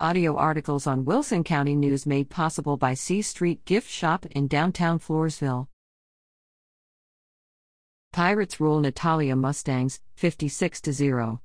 Audio articles on Wilson County News made possible by C Street Gift Shop in downtown Floresville. Pirates rule Natalia Mustangs 56 0.